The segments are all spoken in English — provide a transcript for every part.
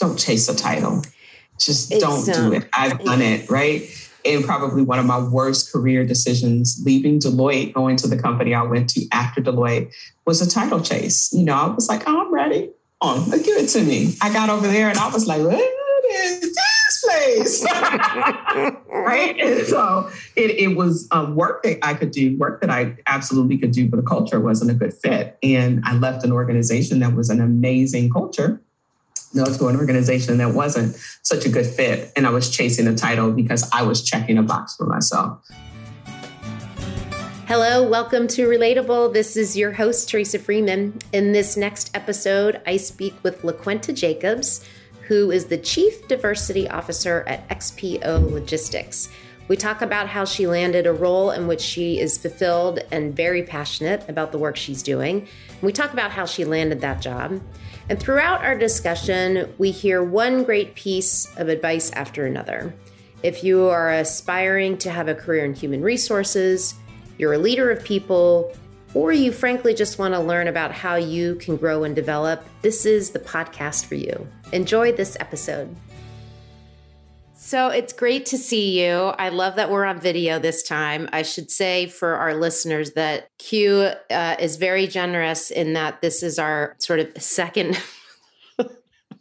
don't chase a title. Just it's, don't do it. I've done it, right? And probably one of my worst career decisions, leaving Deloitte, going to the company I went to after Deloitte, was a title chase. You know, I was like, oh, I'm ready. On, give it to me. I got over there and I was like, what is this place? right? And so it, it was um, work that I could do, work that I absolutely could do, but the culture wasn't a good fit. And I left an organization that was an amazing culture go to an organization that wasn't such a good fit. And I was chasing a title because I was checking a box for myself. Hello, welcome to Relatable. This is your host, Teresa Freeman. In this next episode, I speak with LaQuenta Jacobs, who is the Chief Diversity Officer at XPO Logistics. We talk about how she landed a role in which she is fulfilled and very passionate about the work she's doing. We talk about how she landed that job. And throughout our discussion, we hear one great piece of advice after another. If you are aspiring to have a career in human resources, you're a leader of people, or you frankly just want to learn about how you can grow and develop, this is the podcast for you. Enjoy this episode. So it's great to see you. I love that we're on video this time. I should say for our listeners that Q uh, is very generous in that this is our sort of second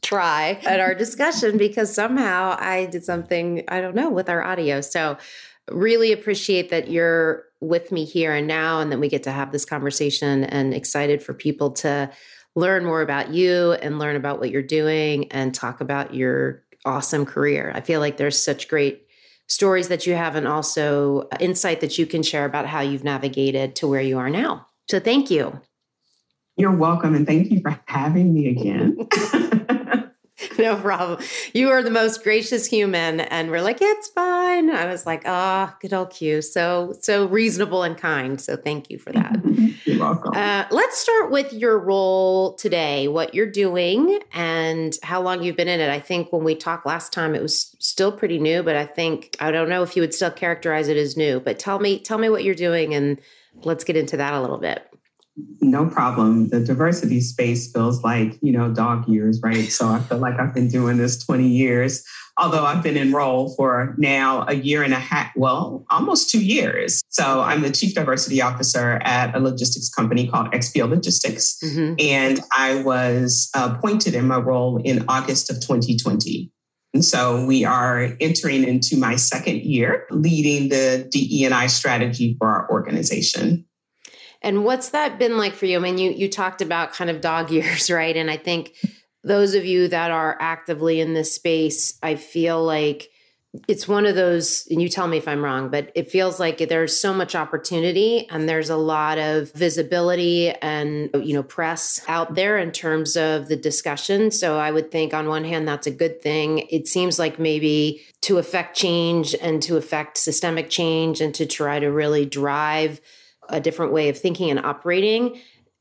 try at our discussion because somehow I did something, I don't know, with our audio. So really appreciate that you're with me here and now and that we get to have this conversation and excited for people to learn more about you and learn about what you're doing and talk about your awesome career. I feel like there's such great stories that you have and also uh, insight that you can share about how you've navigated to where you are now. So thank you. You're welcome. And thank you for having me again. no problem. You are the most gracious human. And we're like, it's fine. I was like, ah, oh, good old Q. So, so reasonable and kind. So thank you for that. You're welcome. Uh, let's start with your role today, what you're doing and how long you've been in it. I think when we talked last time, it was still pretty new, but I think, I don't know if you would still characterize it as new, but tell me, tell me what you're doing and let's get into that a little bit no problem. The diversity space feels like, you know, dog years, right? So I feel like I've been doing this 20 years, although I've been in role for now a year and a half, well, almost two years. So I'm the chief diversity officer at a logistics company called XPO Logistics. Mm-hmm. And I was appointed in my role in August of 2020. And so we are entering into my second year leading the DE&I strategy for our organization. And what's that been like for you? I mean, you you talked about kind of dog years, right? And I think those of you that are actively in this space, I feel like it's one of those and you tell me if i'm wrong but it feels like there's so much opportunity and there's a lot of visibility and you know press out there in terms of the discussion so i would think on one hand that's a good thing it seems like maybe to affect change and to affect systemic change and to try to really drive a different way of thinking and operating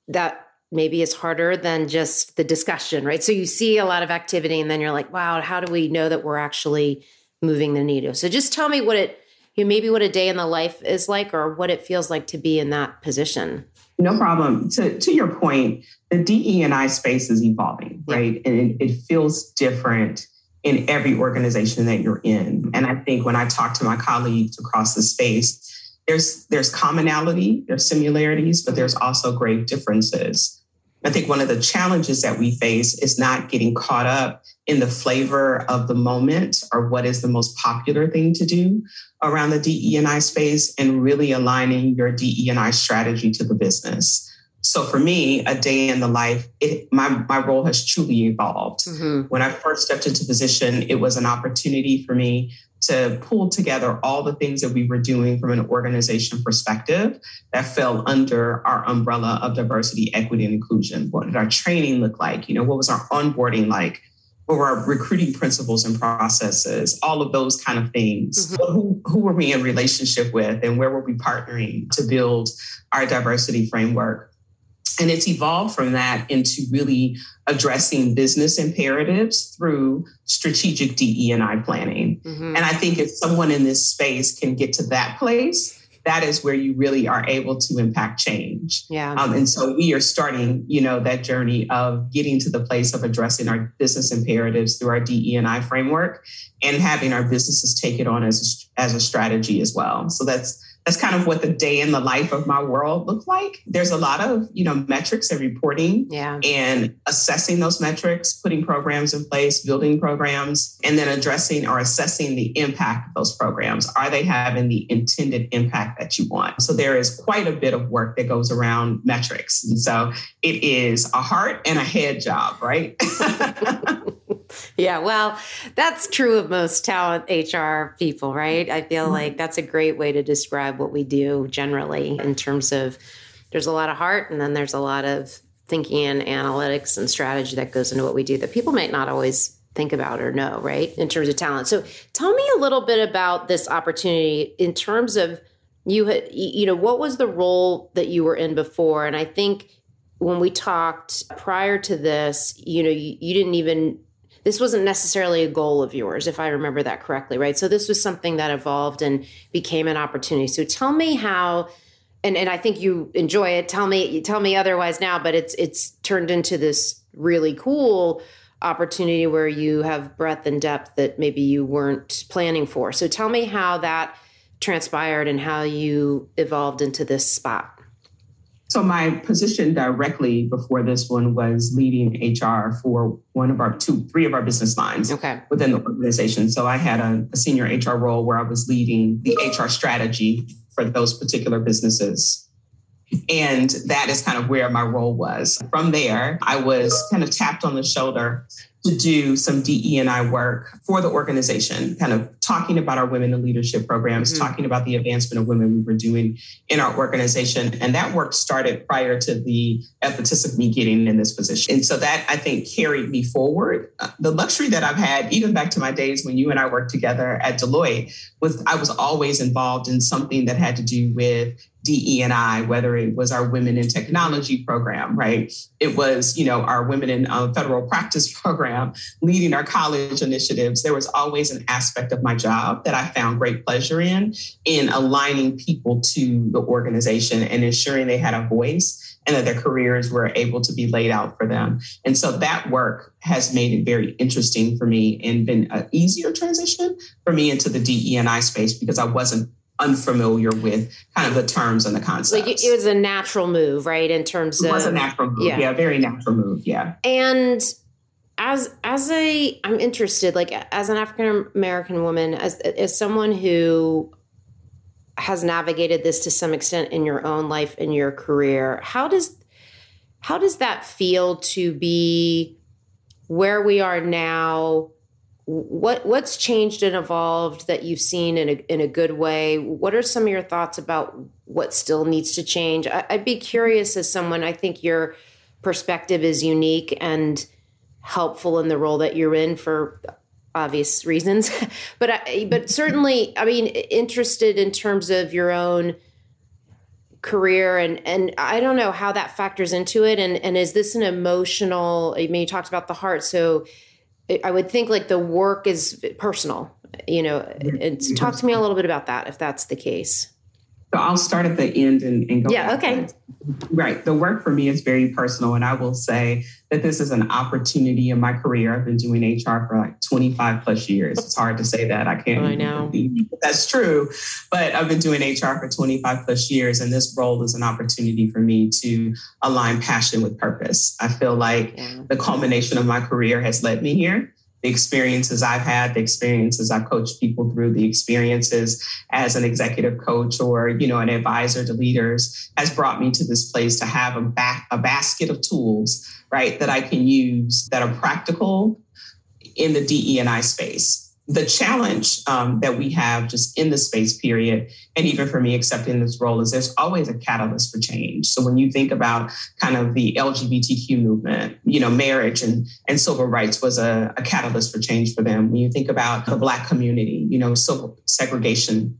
that maybe is harder than just the discussion, right? So you see a lot of activity and then you're like, wow, how do we know that we're actually moving the needle? So just tell me what it, you know, maybe what a day in the life is like or what it feels like to be in that position. No problem. To, to your point, the DE and I space is evolving, yeah. right? And it, it feels different in every organization that you're in. And I think when I talk to my colleagues across the space, there's there's commonality, there's similarities, but there's also great differences. I think one of the challenges that we face is not getting caught up in the flavor of the moment or what is the most popular thing to do around the DE&I space and really aligning your DE&I strategy to the business. So for me, a day in the life, it, my, my role has truly evolved. Mm-hmm. When I first stepped into position, it was an opportunity for me to pull together all the things that we were doing from an organization perspective that fell under our umbrella of diversity, equity, and inclusion. What did our training look like? You know, what was our onboarding like? What were our recruiting principles and processes? All of those kind of things. Mm-hmm. Who, who were we in relationship with and where were we partnering to build our diversity framework? And it's evolved from that into really addressing business imperatives through strategic DE&I planning. Mm-hmm. And I think if someone in this space can get to that place, that is where you really are able to impact change. Yeah. Um, and so we are starting, you know, that journey of getting to the place of addressing our business imperatives through our DE and I framework and having our businesses take it on as a, as a strategy as well. So that's that's kind of what the day in the life of my world looked like. There's a lot of, you know, metrics and reporting yeah. and assessing those metrics, putting programs in place, building programs, and then addressing or assessing the impact of those programs. Are they having the intended impact that you want? So there is quite a bit of work that goes around metrics. And so it is a heart and a head job, right? yeah, well, that's true of most talent HR people, right? I feel mm-hmm. like that's a great way to describe what we do generally in terms of there's a lot of heart and then there's a lot of thinking and analytics and strategy that goes into what we do that people might not always think about or know, right? In terms of talent. So tell me a little bit about this opportunity in terms of you had, you know, what was the role that you were in before? And I think when we talked prior to this, you know, you, you didn't even this wasn't necessarily a goal of yours, if I remember that correctly, right? So this was something that evolved and became an opportunity. So tell me how, and, and I think you enjoy it. Tell me, tell me otherwise now, but it's it's turned into this really cool opportunity where you have breadth and depth that maybe you weren't planning for. So tell me how that transpired and how you evolved into this spot. So my position directly before this one was leading HR for one of our two, three of our business lines okay. within the organization. So I had a, a senior HR role where I was leading the HR strategy for those particular businesses. And that is kind of where my role was. From there, I was kind of tapped on the shoulder to do some DE and I work for the organization, kind of talking about our women in leadership programs, mm-hmm. talking about the advancement of women we were doing in our organization. And that work started prior to the impetus of me getting in this position. And so that I think carried me forward. Uh, the luxury that I've had, even back to my days when you and I worked together at Deloitte, was I was always involved in something that had to do with DE&I, whether it was our Women in Technology program, right? It was, you know, our Women in uh, Federal Practice program, leading our college initiatives. There was always an aspect of my job that I found great pleasure in, in aligning people to the organization and ensuring they had a voice and that their careers were able to be laid out for them. And so that work has made it very interesting for me and been an easier transition for me into the DE&I space because I wasn't unfamiliar with kind of the terms and the concepts. Like it was a natural move, right? In terms it of was a natural move. Yeah. yeah, very natural move. Yeah. And as as a I'm interested, like as an African American woman, as as someone who has navigated this to some extent in your own life in your career, how does how does that feel to be where we are now? What what's changed and evolved that you've seen in a in a good way? What are some of your thoughts about what still needs to change? I, would be curious as someone. I think your perspective is unique and helpful in the role that you're in for obvious reasons, but I, but certainly, I mean, interested in terms of your own career and and I don't know how that factors into it and and is this an emotional I mean you talked about the heart so I would think like the work is personal, you know. Mm-hmm. And mm-hmm. talk to me a little bit about that if that's the case. So I'll start at the end and, and go. Yeah. Okay. Right. The work for me is very personal, and I will say that this is an opportunity in my career. I've been doing HR for like 25 plus years. It's hard to say that. I can't. I know. That's true, but I've been doing HR for 25 plus years, and this role is an opportunity for me to align passion with purpose. I feel like yeah. the culmination of my career has led me here the experiences I've had, the experiences I've coached people through, the experiences as an executive coach or you know an advisor to leaders has brought me to this place to have a back a basket of tools, right, that I can use that are practical in the DE and I space the challenge um, that we have just in the space period, and even for me accepting this role, is there's always a catalyst for change. So when you think about kind of the LGBTQ movement, you know, marriage and, and civil rights was a, a catalyst for change for them. When you think about the Black community, you know, civil segregation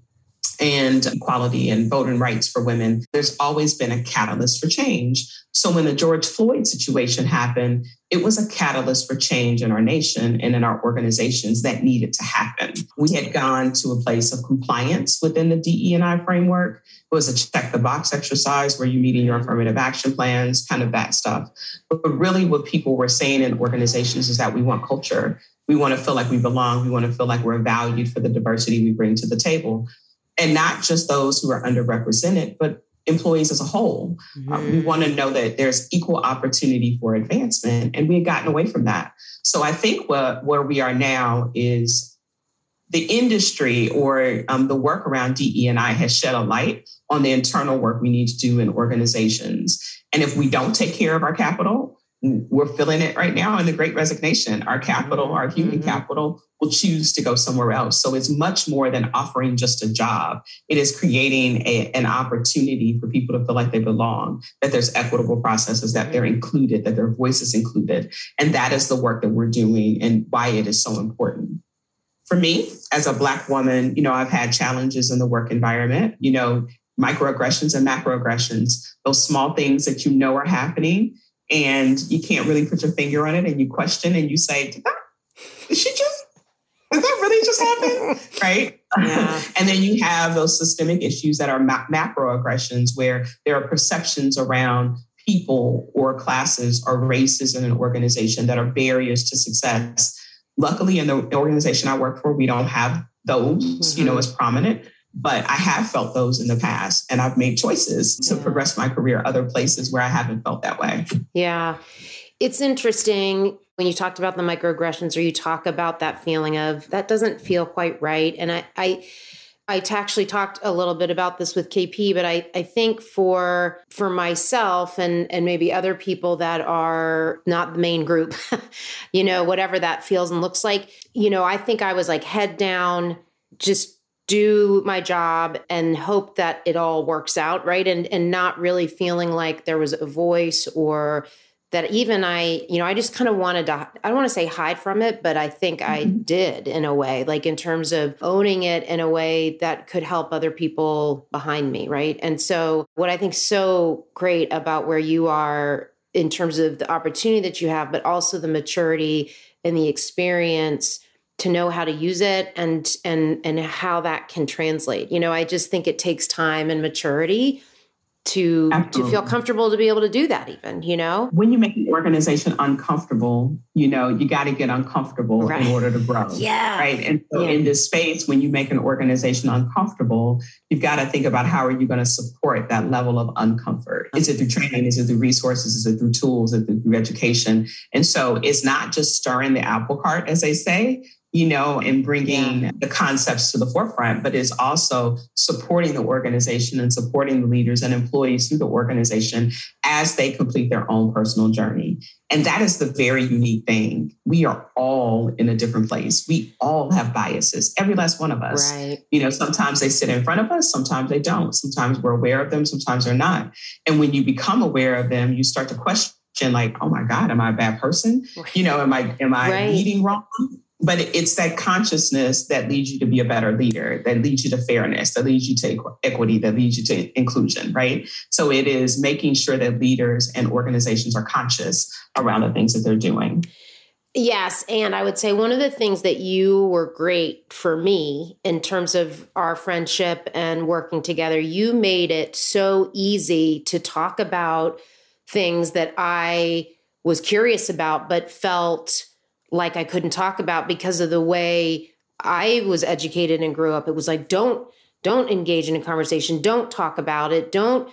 and equality and voting rights for women, there's always been a catalyst for change. So when the George Floyd situation happened, it was a catalyst for change in our nation and in our organizations that needed to happen. We had gone to a place of compliance within the DE&I framework. It was a check the box exercise where you're meeting your affirmative action plans, kind of that stuff. But really what people were saying in organizations is that we want culture. We want to feel like we belong. We want to feel like we're valued for the diversity we bring to the table and not just those who are underrepresented, but employees as a whole. Mm-hmm. Um, we want to know that there's equal opportunity for advancement, and we had gotten away from that. So I think what, where we are now is the industry or um, the work around DE and I has shed a light on the internal work we need to do in organizations. And if we don't take care of our capital, we're feeling it right now in the great resignation. Our capital, our human mm-hmm. capital, will choose to go somewhere else. So it's much more than offering just a job. It is creating a, an opportunity for people to feel like they belong, that there's equitable processes, that they're included, that their voice is included. And that is the work that we're doing and why it is so important. For me, as a Black woman, you know, I've had challenges in the work environment, you know, microaggressions and macroaggressions, those small things that you know are happening and you can't really put your finger on it and you question and you say, did, that, did she just, did that really just happen? right? Yeah. and then you have those systemic issues that are ma- macroaggressions where there are perceptions around people or classes or races in an organization that are barriers to success. Luckily, in the organization I work for, we don't have those, mm-hmm. you know, mm-hmm. as prominent but I have felt those in the past and I've made choices to yeah. progress my career other places where I haven't felt that way. Yeah. It's interesting when you talked about the microaggressions or you talk about that feeling of that doesn't feel quite right. And I, I, I actually talked a little bit about this with KP, but I, I think for for myself and and maybe other people that are not the main group, you know, whatever that feels and looks like, you know, I think I was like head down, just do my job and hope that it all works out right and and not really feeling like there was a voice or that even I, you know, I just kind of wanted to, I don't want to say hide from it, but I think mm-hmm. I did in a way, like in terms of owning it in a way that could help other people behind me. Right. And so, what I think so great about where you are in terms of the opportunity that you have, but also the maturity and the experience to know how to use it and and and how that can translate. You know i just think it takes time and maturity to Absolutely. to feel comfortable to be able to do that even you know? When you make an organization uncomfortable you know you got to get uncomfortable right. in order to grow yeah. right? And so yeah. in this space when you make an organization uncomfortable you've got to think about how are you going to support that level of uncomfort? Is it through training? Is it through resources? Is it through tools? Is it through education? And so it's not just stirring the apple cart as they say you know, and bringing yeah. the concepts to the forefront, but is also supporting the organization and supporting the leaders and employees through the organization as they complete their own personal journey. And that is the very unique thing. We are all in a different place. We all have biases, every last one of us. Right. You know, sometimes they sit in front of us, sometimes they don't. Sometimes we're aware of them, sometimes they're not. And when you become aware of them, you start to question like, oh my God, am I a bad person? You know, am I am I right. leading wrong? But it's that consciousness that leads you to be a better leader that leads you to fairness that leads you to equity that leads you to inclusion right so it is making sure that leaders and organizations are conscious around the things that they're doing Yes. And I would say one of the things that you were great for me in terms of our friendship and working together, you made it so easy to talk about things that I was curious about, but felt like I couldn't talk about because of the way I was educated and grew up. It was like, don't don't engage in a conversation, don't talk about it, don't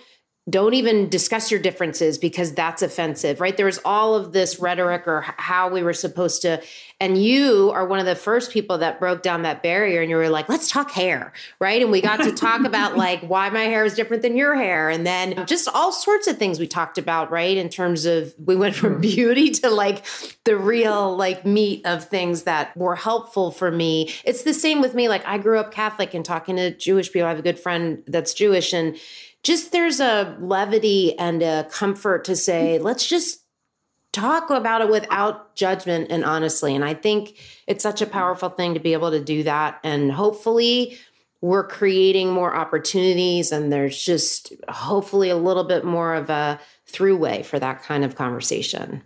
don't even discuss your differences because that's offensive, right? There was all of this rhetoric or how we were supposed to. And you are one of the first people that broke down that barrier and you were like, let's talk hair, right? And we got to talk about like why my hair is different than your hair. And then just all sorts of things we talked about, right? In terms of we went from beauty to like the real like meat of things that were helpful for me. It's the same with me. Like I grew up Catholic and talking to Jewish people. I have a good friend that's Jewish and just there's a levity and a comfort to say, let's just talk about it without judgment and honestly. And I think it's such a powerful thing to be able to do that. And hopefully, we're creating more opportunities and there's just hopefully a little bit more of a throughway for that kind of conversation.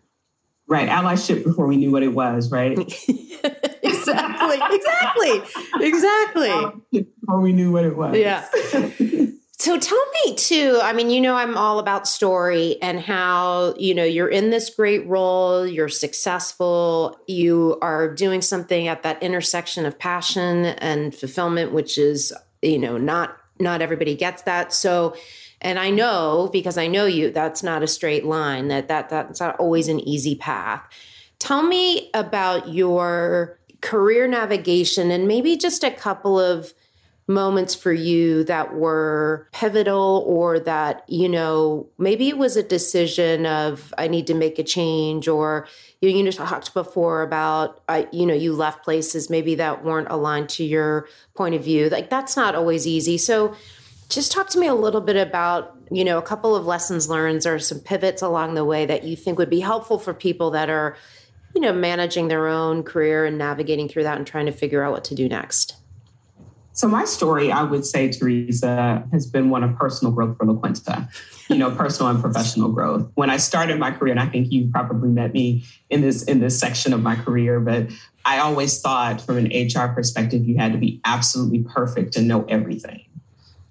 Right. Allyship before we knew what it was, right? exactly. Exactly. Exactly. Before we knew what it was. Yeah. So tell me too, I mean, you know, I'm all about story and how, you know, you're in this great role, you're successful, you are doing something at that intersection of passion and fulfillment, which is, you know, not not everybody gets that. So and I know because I know you, that's not a straight line, that, that that's not always an easy path. Tell me about your career navigation and maybe just a couple of moments for you that were pivotal or that, you know, maybe it was a decision of I need to make a change or you, you just talked before about, I, you know, you left places maybe that weren't aligned to your point of view. Like that's not always easy. So just talk to me a little bit about, you know, a couple of lessons learned or some pivots along the way that you think would be helpful for people that are, you know, managing their own career and navigating through that and trying to figure out what to do next. So my story, I would say, Teresa, has been one of personal growth for LaQuenta. You know, personal and professional growth. When I started my career, and I think you probably met me in this in this section of my career, but I always thought from an HR perspective, you had to be absolutely perfect and know everything.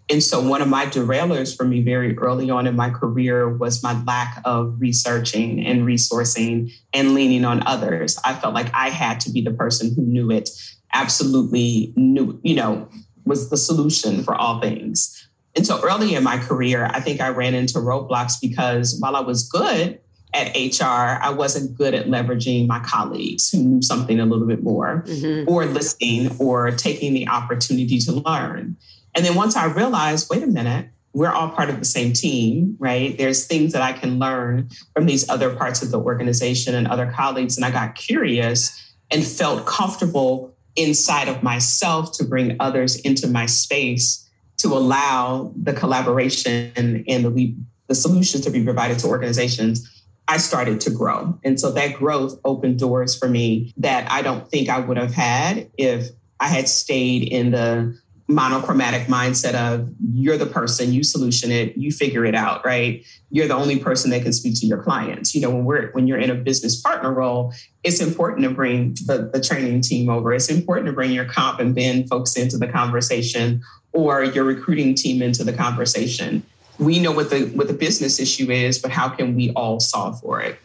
And so one of my derailers for me very early on in my career was my lack of researching and resourcing and leaning on others. I felt like I had to be the person who knew it absolutely knew, you know, was the solution for all things. And so early in my career, I think I ran into roadblocks because while I was good at HR, I wasn't good at leveraging my colleagues who knew something a little bit more mm-hmm. or listening or taking the opportunity to learn. And then once I realized, wait a minute, we're all part of the same team, right? There's things that I can learn from these other parts of the organization and other colleagues. And I got curious and felt comfortable inside of myself to bring others into my space to allow the collaboration and the, the solutions to be provided to organizations I started to grow. And so that growth opened doors for me that I don't think I would have had if I had stayed in the monochromatic mindset of you're the person, you solution it, you figure it out, right? You're the only person that can speak to your clients. You know, when we're when you're in a business partner role, it's important to bring the, the training team over. It's important to bring your comp and ben folks into the conversation or your recruiting team into the conversation. We know what the what the business issue is, but how can we all solve for it?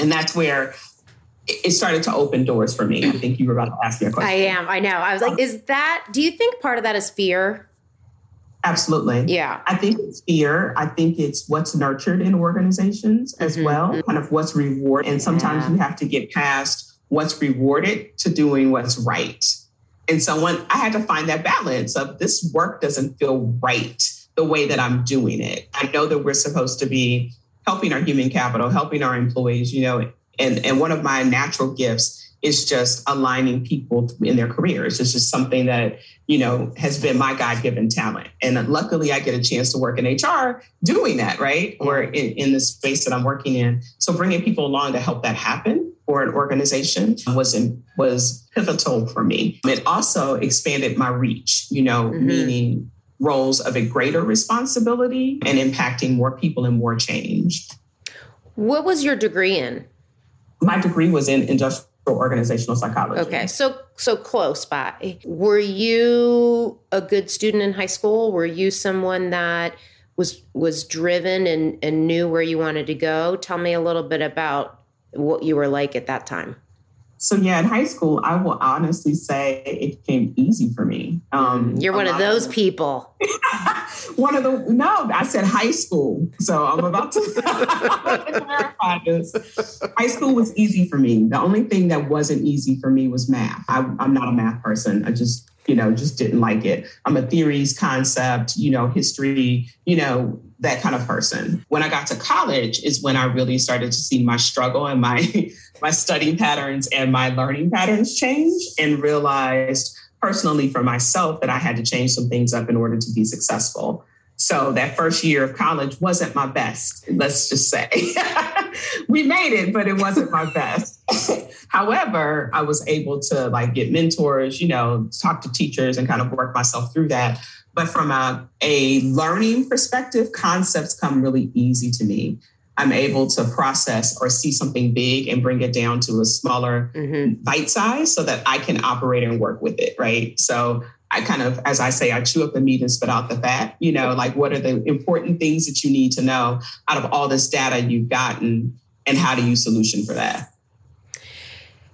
And that's where it started to open doors for me. I think you were about to ask me a question. I am. I know. I was like, is that, do you think part of that is fear? Absolutely. Yeah. I think it's fear. I think it's what's nurtured in organizations as mm-hmm. well, kind of what's rewarded. And sometimes yeah. you have to get past what's rewarded to doing what's right. And so when I had to find that balance of this work doesn't feel right the way that I'm doing it. I know that we're supposed to be helping our human capital, helping our employees, you know, and, and one of my natural gifts is just aligning people in their careers. This is something that, you know, has been my God given talent. And luckily, I get a chance to work in HR doing that, right? Or in, in the space that I'm working in. So bringing people along to help that happen for an organization was in, was pivotal for me. It also expanded my reach, you know, mm-hmm. meaning roles of a greater responsibility and impacting more people and more change. What was your degree in? My degree was in industrial organizational psychology. Okay, so so close by. Were you a good student in high school? Were you someone that was was driven and, and knew where you wanted to go? Tell me a little bit about what you were like at that time. So yeah, in high school, I will honestly say it came easy for me. Um, You're one of those of, people. one of the no, I said high school. So I'm about to clarify this. High school was easy for me. The only thing that wasn't easy for me was math. I, I'm not a math person. I just you know just didn't like it. I'm a theories, concept, you know, history, you know, that kind of person. When I got to college is when I really started to see my struggle and my my study patterns and my learning patterns change and realized personally for myself that I had to change some things up in order to be successful. So that first year of college wasn't my best, let's just say. we made it, but it wasn't my best. However, I was able to like get mentors, you know, talk to teachers and kind of work myself through that. But from a, a learning perspective, concepts come really easy to me. I'm able to process or see something big and bring it down to a smaller mm-hmm. bite size so that I can operate and work with it. Right. So I kind of, as I say, I chew up the meat and spit out the fat. You know, like what are the important things that you need to know out of all this data you've gotten and how do you solution for that?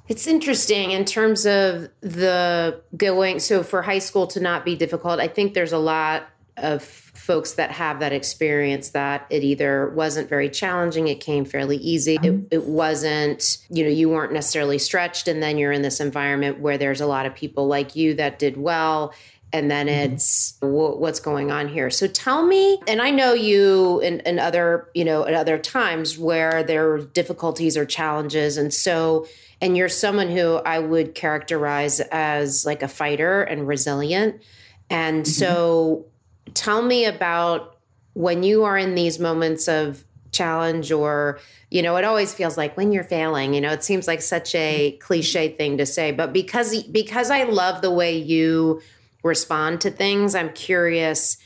It's interesting in terms of the going. So for high school to not be difficult, I think there's a lot of folks that have that experience that it either wasn't very challenging, it came fairly easy, it, it, wasn't, you know, you weren't necessarily stretched, and then you're in this environment where there's a lot of people like you that did well. And then mm-hmm. it's what's going on here. So tell me, and I know you in, in other, you know, at other times where there are difficulties or challenges. And so, and you're someone who I would characterize as like a fighter and resilient. And mm-hmm. so tell me about when you are in these moments of challenge or you know it always feels like when you're failing you know it seems like such a cliche thing to say but because because I love the way you respond to things I'm curious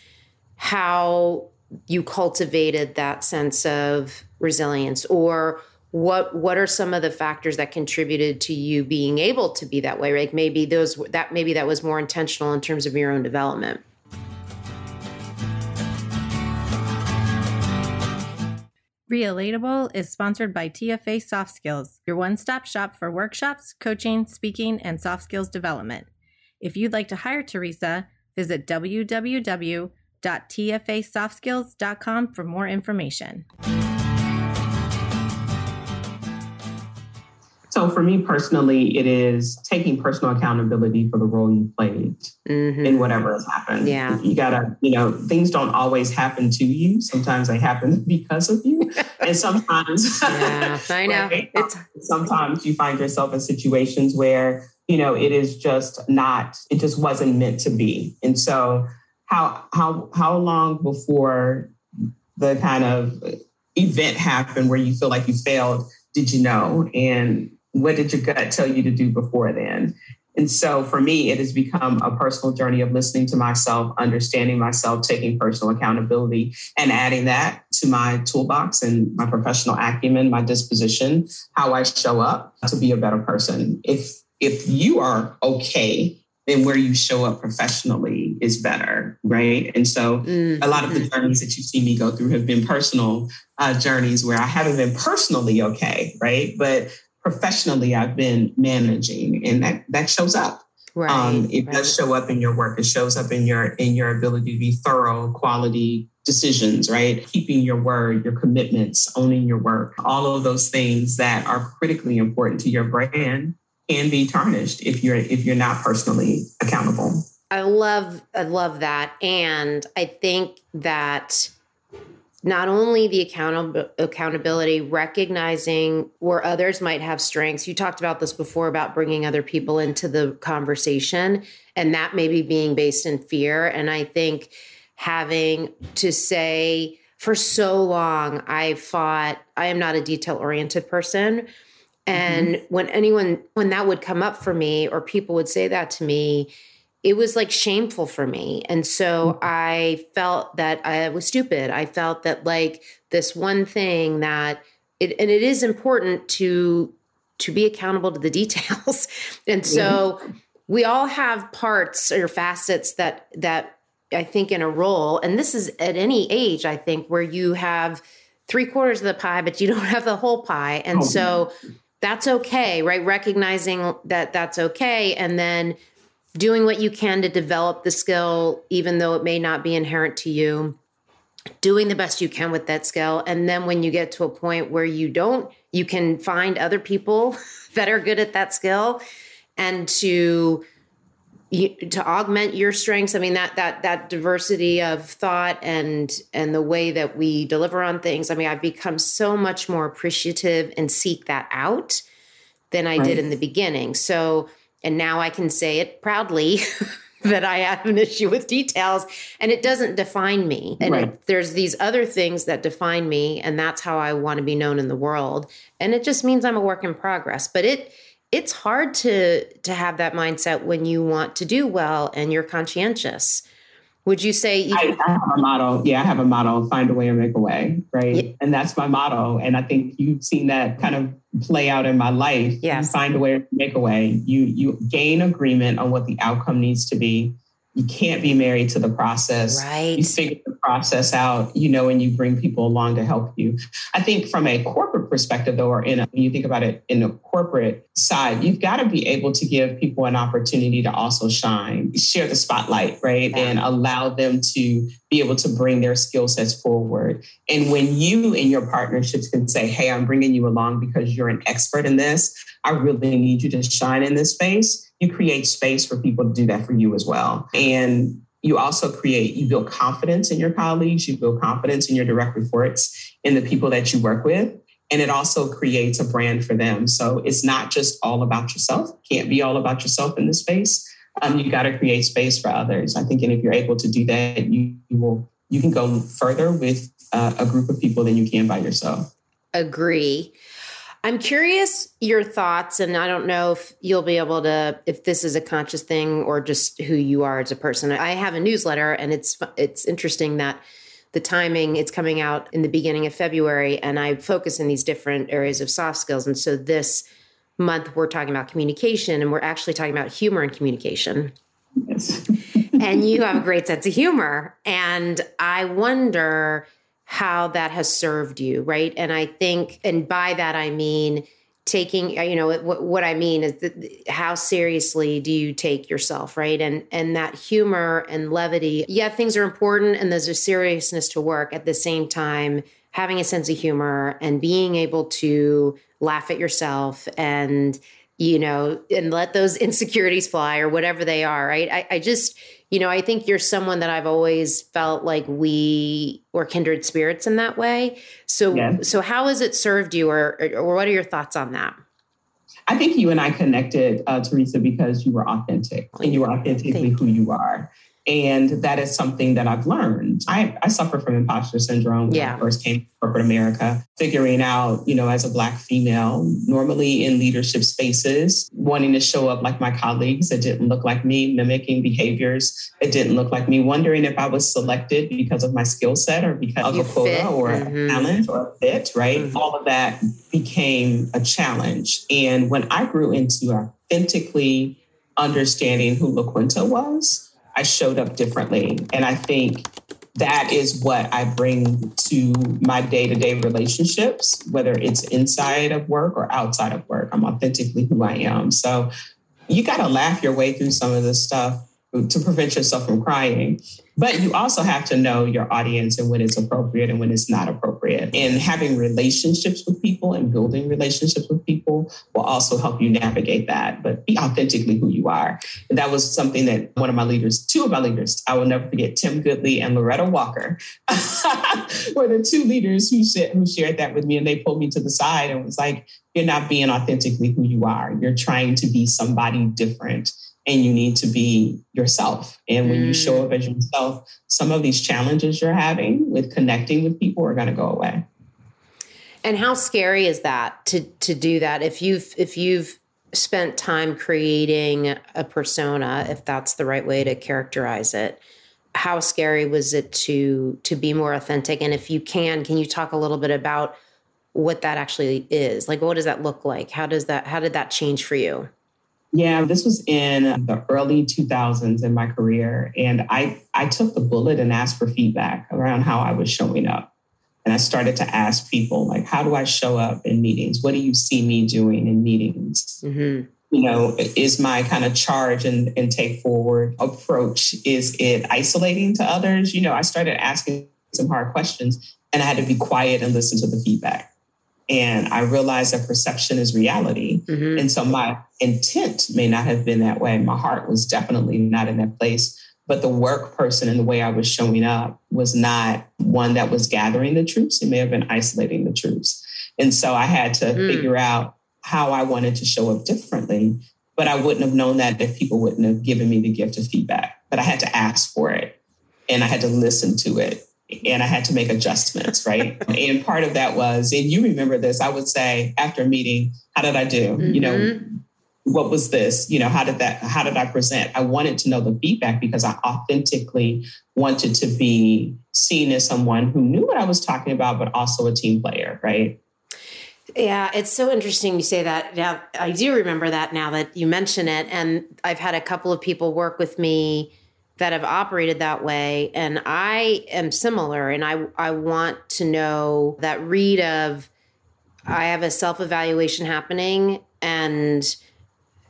how you cultivated that sense of resilience or what what are some of the factors that contributed to you being able to be that way like maybe those that maybe that was more intentional in terms of your own development Relatable is sponsored by TFA Soft Skills, your one stop shop for workshops, coaching, speaking, and soft skills development. If you'd like to hire Teresa, visit www.tfasoftskills.com for more information. So for me personally, it is taking personal accountability for the role you played mm-hmm. in whatever has happened. Yeah. You gotta, you know, things don't always happen to you. Sometimes they happen because of you. and sometimes Yeah, I know. it's sometimes you find yourself in situations where, you know, it is just not, it just wasn't meant to be. And so how how how long before the kind of event happened where you feel like you failed did you know? And what did your gut tell you to do before then? And so for me, it has become a personal journey of listening to myself, understanding myself, taking personal accountability, and adding that to my toolbox and my professional acumen, my disposition, how I show up to be a better person. If if you are okay, then where you show up professionally is better, right? And so mm-hmm. a lot of the mm-hmm. journeys that you see me go through have been personal uh, journeys where I haven't been personally okay, right? But professionally I've been managing, and that that shows up. Right, um, it right. does show up in your work. It shows up in your in your ability to be thorough, quality decisions, right? Keeping your word, your commitments, owning your work, all of those things that are critically important to your brand can be tarnished if you're if you're not personally accountable. I love I love that, and I think that not only the account- accountability, recognizing where others might have strengths. You talked about this before about bringing other people into the conversation, and that maybe being based in fear. And I think having to say, for so long, I fought, I am not a detail oriented person. And mm-hmm. when anyone, when that would come up for me, or people would say that to me, it was like shameful for me. And so mm. I felt that I was stupid. I felt that like this one thing that it and it is important to to be accountable to the details. and so yeah. we all have parts or facets that that I think in a role, and this is at any age, I think, where you have three quarters of the pie, but you don't have the whole pie. And oh, so that's okay, right? Recognizing that that's okay. And then doing what you can to develop the skill, even though it may not be inherent to you, doing the best you can with that skill. And then when you get to a point where you don't, you can find other people that are good at that skill and to you, to augment your strengths i mean that that that diversity of thought and and the way that we deliver on things i mean i've become so much more appreciative and seek that out than i right. did in the beginning so and now I can say it proudly that I have an issue with details and it doesn't define me. And right. it, there's these other things that define me and that's how I want to be known in the world. And it just means I'm a work in progress. But it it's hard to to have that mindset when you want to do well and you're conscientious. Would you say you I, I, have a model? Yeah, I have a model. find a way or make a way, right? Yeah. And that's my motto. And I think you've seen that kind of play out in my life. Yes. You find a way or make a way. You you gain agreement on what the outcome needs to be you can't be married to the process. Right. You figure the process out, you know, and you bring people along to help you. I think from a corporate perspective, though, or in a, when you think about it in the corporate side, you've got to be able to give people an opportunity to also shine, share the spotlight, right? Yeah. And allow them to be able to bring their skill sets forward. And when you and your partnerships can say, hey, I'm bringing you along because you're an expert in this, I really need you to shine in this space you create space for people to do that for you as well. And you also create, you build confidence in your colleagues, you build confidence in your direct reports, in the people that you work with. And it also creates a brand for them. So it's not just all about yourself, can't be all about yourself in this space. Um, you got to create space for others. I think, and if you're able to do that, you, you will you can go further with uh, a group of people than you can by yourself. Agree. I'm curious your thoughts, and I don't know if you'll be able to, if this is a conscious thing or just who you are as a person. I have a newsletter, and it's it's interesting that the timing it's coming out in the beginning of February, and I focus in these different areas of soft skills. And so this month we're talking about communication, and we're actually talking about humor and communication. Yes. and you have a great sense of humor, and I wonder how that has served you, right? And I think, and by that I mean taking, uh, you know, what, what I mean is how seriously do you take yourself, right? And and that humor and levity, yeah, things are important, and there's a seriousness to work. At the same time, having a sense of humor and being able to laugh at yourself and you know, and let those insecurities fly or whatever they are, right? I, I just you know, I think you're someone that I've always felt like we were kindred spirits in that way. So, yeah. so how has it served you, or, or what are your thoughts on that? I think you and I connected, uh, Teresa, because you were authentic and you were authentically who you are. And that is something that I've learned. I, I suffer from imposter syndrome when yeah. I first came to corporate America, figuring out, you know, as a Black female, normally in leadership spaces, wanting to show up like my colleagues that didn't look like me, mimicking behaviors that didn't look like me, wondering if I was selected because of my skill set or because of you a quota fit. or mm-hmm. a talent or a fit, right? Mm-hmm. All of that became a challenge. And when I grew into authentically understanding who LaQuenta was, I showed up differently. And I think that is what I bring to my day to day relationships, whether it's inside of work or outside of work. I'm authentically who I am. So you got to laugh your way through some of this stuff to prevent yourself from crying. But you also have to know your audience and when it's appropriate and when it's not appropriate. And having relationships with people and building relationships with people will also help you navigate that. But be authentically who you are. And that was something that one of my leaders, two of my leaders, I will never forget, Tim Goodley and Loretta Walker, were the two leaders who, who shared that with me. And they pulled me to the side and was like, you're not being authentically who you are. You're trying to be somebody different and you need to be yourself. And when mm. you show up as mm. yourself, some of these challenges you're having with connecting with people are going to go away. And how scary is that to to do that if you've if you've spent time creating a persona, if that's the right way to characterize it? How scary was it to to be more authentic? And if you can, can you talk a little bit about what that actually is? Like what does that look like? How does that how did that change for you? Yeah, this was in the early 2000s in my career. And I, I took the bullet and asked for feedback around how I was showing up. And I started to ask people, like, how do I show up in meetings? What do you see me doing in meetings? Mm-hmm. You know, is my kind of charge and, and take forward approach, is it isolating to others? You know, I started asking some hard questions and I had to be quiet and listen to the feedback. And I realized that perception is reality. Mm-hmm. And so my intent may not have been that way. My heart was definitely not in that place. But the work person and the way I was showing up was not one that was gathering the troops. It may have been isolating the troops. And so I had to mm. figure out how I wanted to show up differently. but I wouldn't have known that if people wouldn't have given me the gift of feedback. But I had to ask for it and I had to listen to it and I had to make adjustments, right? and part of that was, and you remember this, I would say after a meeting, how did I do? Mm-hmm. You know, mm-hmm. what was this? You know, how did that, how did I present? I wanted to know the feedback because I authentically wanted to be seen as someone who knew what I was talking about, but also a team player, right? Yeah, it's so interesting you say that. Yeah, I do remember that now that you mention it. And I've had a couple of people work with me that have operated that way. And I am similar. And I, I want to know that read of I have a self evaluation happening and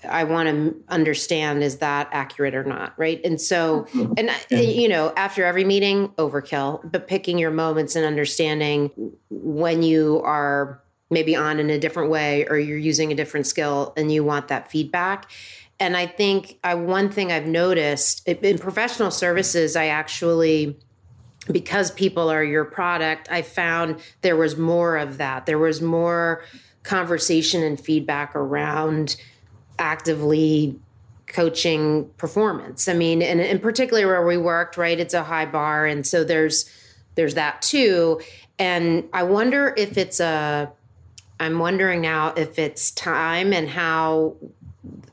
I want to understand is that accurate or not, right? And so, mm-hmm. and you know, after every meeting, overkill, but picking your moments and understanding when you are maybe on in a different way or you're using a different skill and you want that feedback. And I think I, one thing I've noticed in professional services, I actually, because people are your product, I found there was more of that. There was more conversation and feedback around actively coaching performance. I mean, and in particular where we worked, right? It's a high bar. And so there's there's that too. And I wonder if it's a I'm wondering now if it's time and how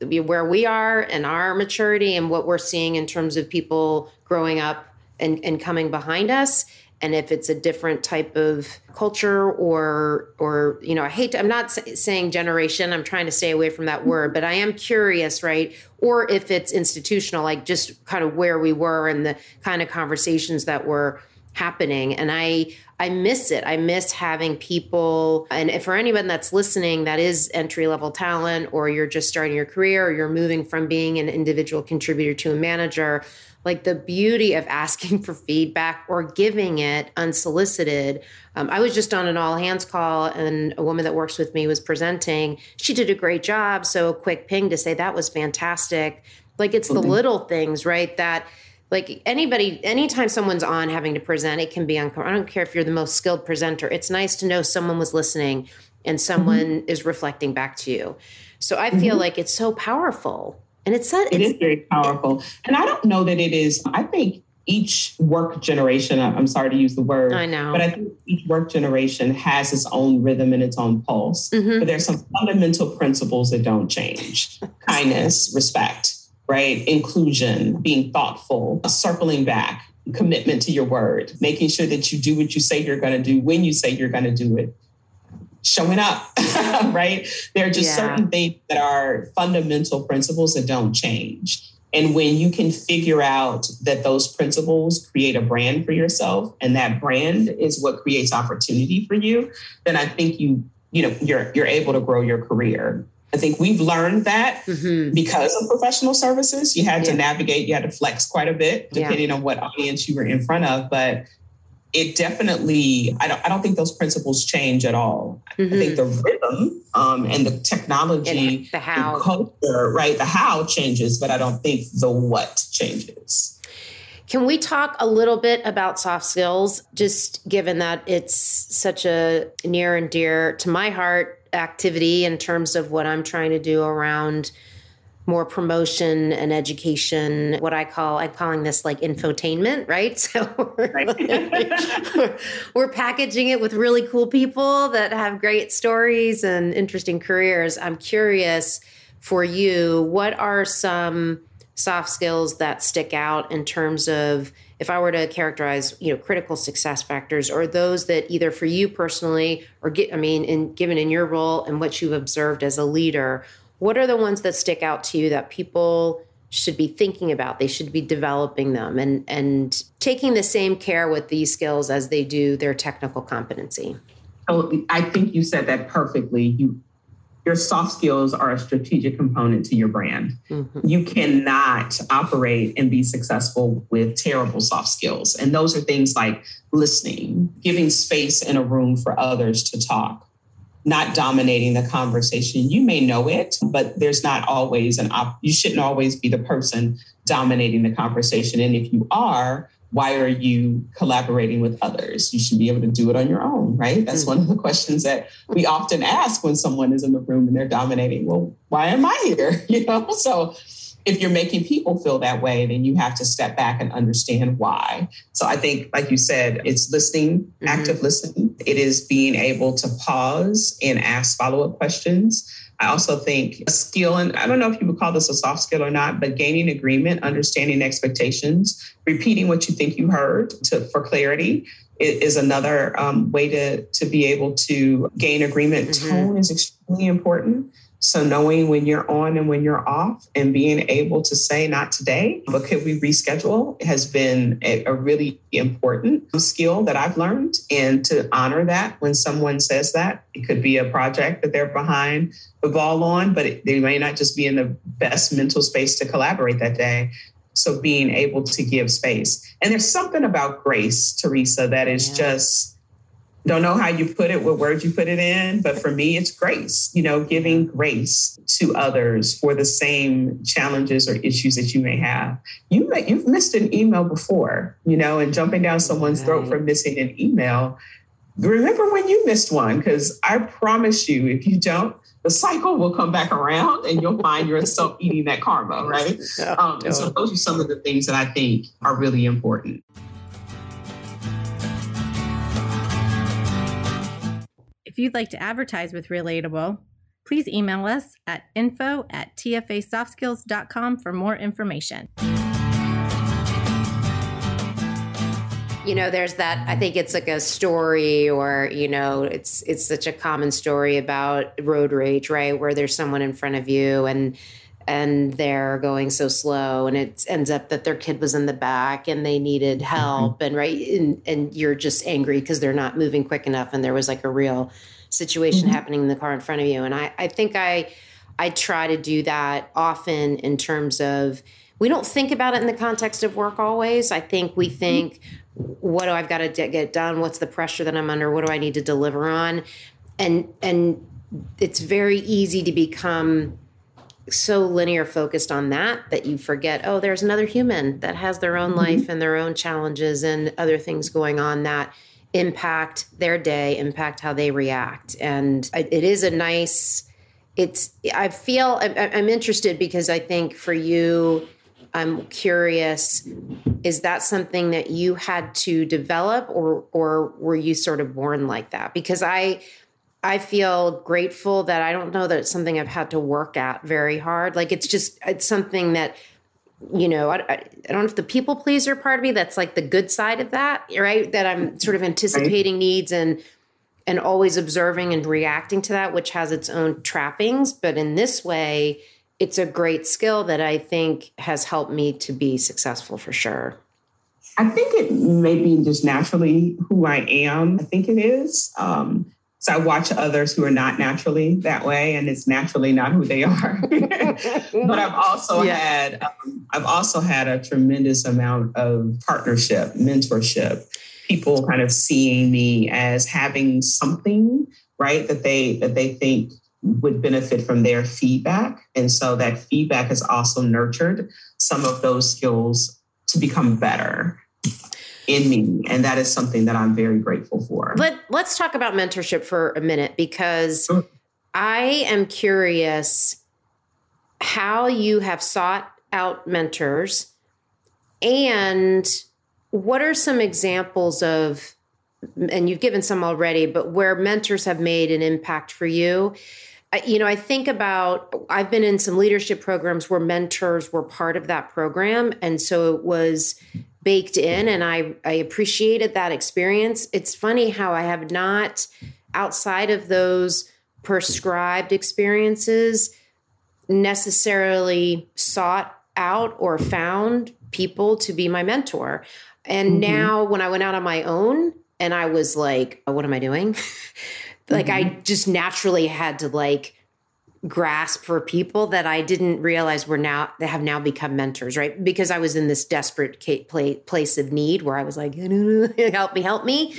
where we are and our maturity and what we're seeing in terms of people growing up and, and coming behind us. And if it's a different type of culture or or you know i hate to, i'm not saying generation i'm trying to stay away from that word but i am curious right? Or if it's institutional like just kind of where we were and the kind of conversations that were happening. And i i miss it i miss having people and for anyone that's listening that is entry level talent or you're just starting your career or you're moving from being an individual contributor to a manager like the beauty of asking for feedback or giving it unsolicited. Um, I was just on an all hands call, and a woman that works with me was presenting. She did a great job. So, a quick ping to say that was fantastic. Like, it's the little things, right? That like anybody anytime someone's on having to present it can be uncomfortable i don't care if you're the most skilled presenter it's nice to know someone was listening and someone mm-hmm. is reflecting back to you so i feel mm-hmm. like it's so powerful and it's, it's it is very powerful and i don't know that it is i think each work generation i'm sorry to use the word i know but i think each work generation has its own rhythm and its own pulse mm-hmm. but there's some fundamental principles that don't change kindness respect right? Inclusion, being thoughtful, circling back, commitment to your word, making sure that you do what you say you're going to do when you say you're going to do it, showing up, right? There are just yeah. certain things that are fundamental principles that don't change. And when you can figure out that those principles create a brand for yourself and that brand is what creates opportunity for you, then I think you, you know, you're you're able to grow your career. I think we've learned that mm-hmm. because of professional services. You had yeah. to navigate, you had to flex quite a bit depending yeah. on what audience you were in front of. But it definitely, I don't, I don't think those principles change at all. Mm-hmm. I think the rhythm um, and the technology, and the how, the culture, right? The how changes, but I don't think the what changes. Can we talk a little bit about soft skills, just given that it's such a near and dear to my heart activity in terms of what I'm trying to do around more promotion and education what i call i'm calling this like infotainment right? So we're, we're, we're, packaging it with really cool people that have great stories and interesting careers. I'm curious for you what are some soft skills that stick out in terms of if I were to characterize, you know, critical success factors or those that either for you personally or get, I mean, in given in your role and what you've observed as a leader, what are the ones that stick out to you that people should be thinking about? They should be developing them and and taking the same care with these skills as they do their technical competency. Oh, I think you said that perfectly. You your soft skills are a strategic component to your brand. Mm-hmm. You cannot operate and be successful with terrible soft skills. And those are things like listening, giving space in a room for others to talk, not dominating the conversation. You may know it, but there's not always an op- you shouldn't always be the person dominating the conversation. And if you are, why are you collaborating with others? You should be able to do it on your own, right? That's mm-hmm. one of the questions that we often ask when someone is in the room and they're dominating. Well, why am I here? You know, so if you're making people feel that way, then you have to step back and understand why. So I think, like you said, it's listening, mm-hmm. active listening. It is being able to pause and ask follow up questions. I also think a skill, and I don't know if you would call this a soft skill or not, but gaining agreement, understanding expectations, repeating what you think you heard to, for clarity is another um, way to, to be able to gain agreement. Mm-hmm. Tone is extremely important. So knowing when you're on and when you're off and being able to say not today, but could we reschedule has been a, a, really important skill that I've learned. And to honor that when someone says that, it could be a project that they're behind the ball on, but it, they may not just be in the best mental space to collaborate that day. So being able to give space. And there's something about grace, Teresa, that is yeah. just don't know how you put it, what words you put it in, but for me, it's grace, you know, giving grace to others for the same challenges or issues that you may have. You may, you've missed an email before, you know, and jumping down someone's throat for missing an email. Remember when you missed one, because I promise you, if you don't, the cycle will come back around and you'll find yourself eating that karma, right? Yeah, um, so those are some of the things that I think are really important. If you'd like to advertise with Relatable, please email us at info at tfasoftskills.com for more information. you know there's that i think it's like a story or you know it's it's such a common story about road rage right where there's someone in front of you and and they're going so slow and it ends up that their kid was in the back and they needed mm-hmm. help mm-hmm. and right and, and you're just angry because they're not moving quick enough and there was like a real situation mm-hmm. happening in the car in front of you and i i think i i try to do that often in terms of we don't think about it in the context of work always i think we mm-hmm. think what do i've got to get done what's the pressure that i'm under what do i need to deliver on and and it's very easy to become so linear focused on that that you forget oh there's another human that has their own mm-hmm. life and their own challenges and other things going on that impact their day impact how they react and it is a nice it's i feel i'm interested because i think for you i'm curious is that something that you had to develop or or were you sort of born like that because i I feel grateful that I don't know that it's something I've had to work at very hard. Like it's just it's something that you know I, I, don't know if the people pleaser part of me that's like the good side of that right that i'm sort of anticipating right. needs and and always observing and reacting to that which has its own trappings but in this way it's a great skill that i think has helped me to be successful for sure i think it may be just naturally who i am i think it is um, so I watch others who are not naturally that way, and it's naturally not who they are. but I've also yeah. had um, I've also had a tremendous amount of partnership, mentorship, people kind of seeing me as having something right that they that they think would benefit from their feedback, and so that feedback has also nurtured some of those skills to become better in me. And that is something that I'm very grateful for. But let's talk about mentorship for a minute because sure. I am curious how you have sought out mentors and what are some examples of and you've given some already but where mentors have made an impact for you you know i think about i've been in some leadership programs where mentors were part of that program and so it was baked in and I, I appreciated that experience. It's funny how I have not, outside of those prescribed experiences, necessarily sought out or found people to be my mentor. And mm-hmm. now when I went out on my own and I was like, what am I doing? like mm-hmm. I just naturally had to like grasp for people that I didn't realize were now that have now become mentors, right? Because I was in this desperate place of need where I was like, help me, help me.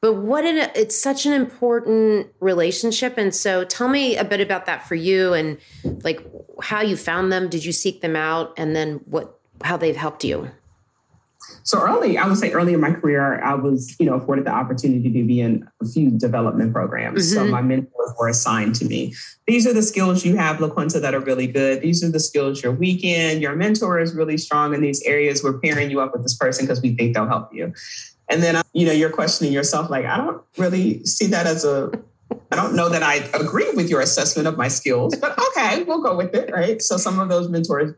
But what it's such an important relationship. And so tell me a bit about that for you and like how you found them. Did you seek them out? And then what, how they've helped you? So early, I would say early in my career, I was, you know, afforded the opportunity to be in a few development programs. Mm-hmm. So my mentors were assigned to me. These are the skills you have, LaQuenta, that are really good. These are the skills you're weak in. Your mentor is really strong in these areas. We're pairing you up with this person because we think they'll help you. And then, you know, you're questioning yourself, like, I don't really see that as a I don't know that I agree with your assessment of my skills, but okay, we'll go with it, right? So some of those mentors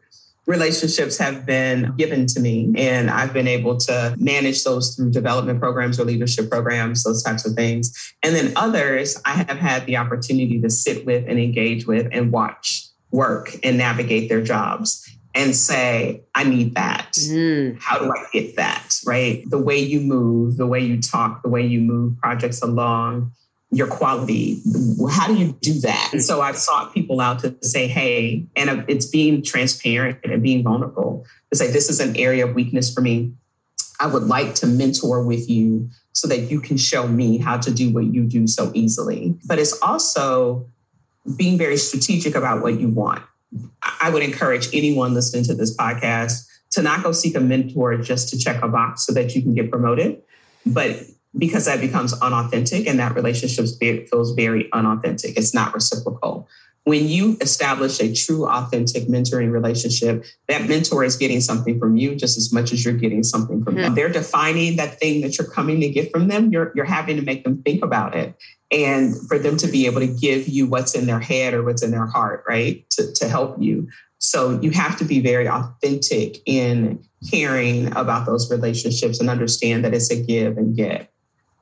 relationships have been given to me and I've been able to manage those through development programs or leadership programs, those types of things. And then others I have had the opportunity to sit with and engage with and watch work and navigate their jobs and say, I need that. Mm. How do I get that? Right? The way you move, the way you talk, the way you move projects along, your quality. How do you do that? And so I've sought people out to say, hey, and it's being transparent and being vulnerable to say, this is an area of weakness for me. I would like to mentor with you so that you can show me how to do what you do so easily. But it's also being very strategic about what you want. I would encourage anyone listening to this podcast to not go seek a mentor just to check a box so that you can get promoted, but because that becomes unauthentic and that relationship feels very unauthentic. It's not reciprocal. When you establish a true, authentic mentoring relationship, that mentor is getting something from you just as much as you're getting something from mm-hmm. them. They're defining that thing that you're coming to get from them. You're, you're having to make them think about it and for them to be able to give you what's in their head or what's in their heart, right? To, to help you. So you have to be very authentic in caring about those relationships and understand that it's a give and get.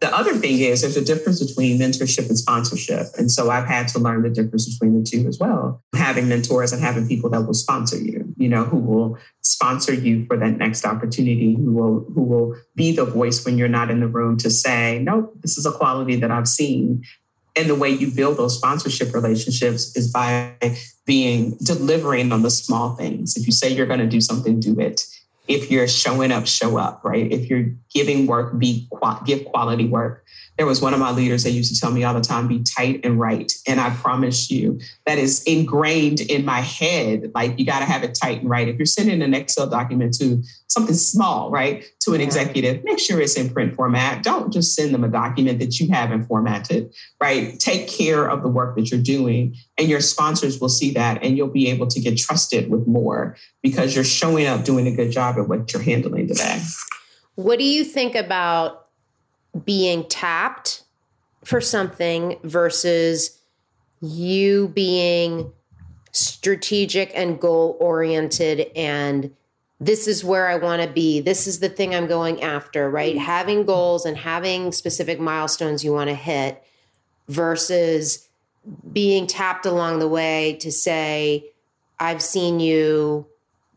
The other thing is there's a difference between mentorship and sponsorship. And so I've had to learn the difference between the two as well. Having mentors and having people that will sponsor you, you know, who will sponsor you for that next opportunity, who will who will be the voice when you're not in the room to say, no, this is a quality that I've seen. And the way you build those sponsorship relationships is by being delivering on the small things. If you say you're going to do something, do it if you're showing up, show up, right? If you're giving work, be give quality work. There was one of my leaders that used to tell me all the time, be tight and right. And I promise you, that is ingrained in my head. Like you got to have it tight and right. If you're sending an Excel document to something small, right, to an executive, make sure it's in print format. Don't just send them a document that you haven't formatted, right? Take care of the work that you're doing, and your sponsors will see that, and you'll be able to get trusted with more because you're showing up doing a good job at what you're handling today. What do you think about being tapped for something versus you being strategic and goal oriented and this is where I want to be. This is the thing I'm going after, right? Mm-hmm. Having goals and having specific milestones you want to hit versus being tapped along the way to say, I've seen you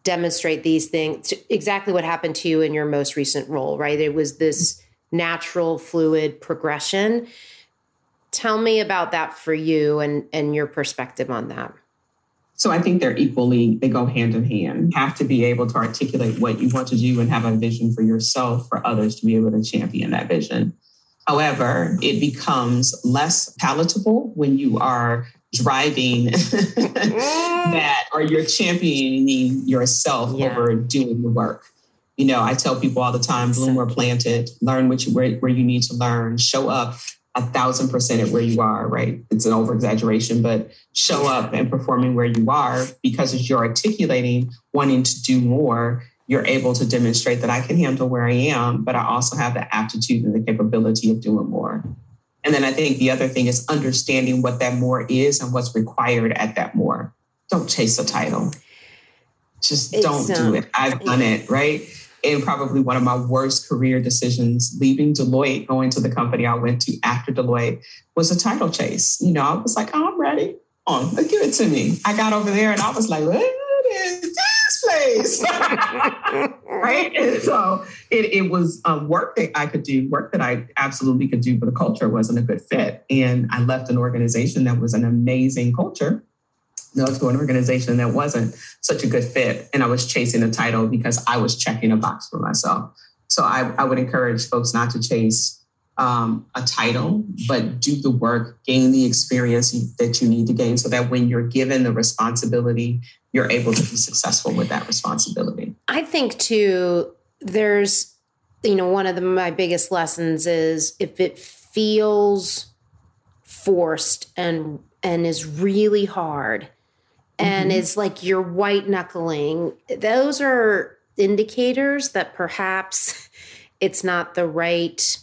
demonstrate these things. Exactly what happened to you in your most recent role, right? It was this natural, fluid progression. Tell me about that for you and, and your perspective on that. So I think they're equally, they go hand in hand. You have to be able to articulate what you want to do and have a vision for yourself for others to be able to champion that vision. However, it becomes less palatable when you are driving that or you're championing yourself yeah. over doing the work. You know, I tell people all the time, bloom where planted, learn what you, where, where you need to learn, show up a thousand percent at where you are, right? It's an over exaggeration, but show up and performing where you are because as you're articulating wanting to do more, you're able to demonstrate that I can handle where I am, but I also have the aptitude and the capability of doing more. And then I think the other thing is understanding what that more is and what's required at that more. Don't chase a title. Just don't um, do it. I've done it, right? And probably one of my worst career decisions leaving Deloitte, going to the company I went to after Deloitte was a title chase. You know, I was like, oh, I'm ready. On, give it to me. I got over there and I was like, what is this place? right. And so it, it was um, work that I could do, work that I absolutely could do, but the culture wasn't a good fit. And I left an organization that was an amazing culture no, to an organization that wasn't such a good fit. And I was chasing a title because I was checking a box for myself. So I, I would encourage folks not to chase um, a title, but do the work, gain the experience that you need to gain so that when you're given the responsibility, you're able to be successful with that responsibility. I think, too, there's, you know, one of the, my biggest lessons is if it feels forced and and is really hard and mm-hmm. is like you're white knuckling, those are indicators that perhaps it's not the right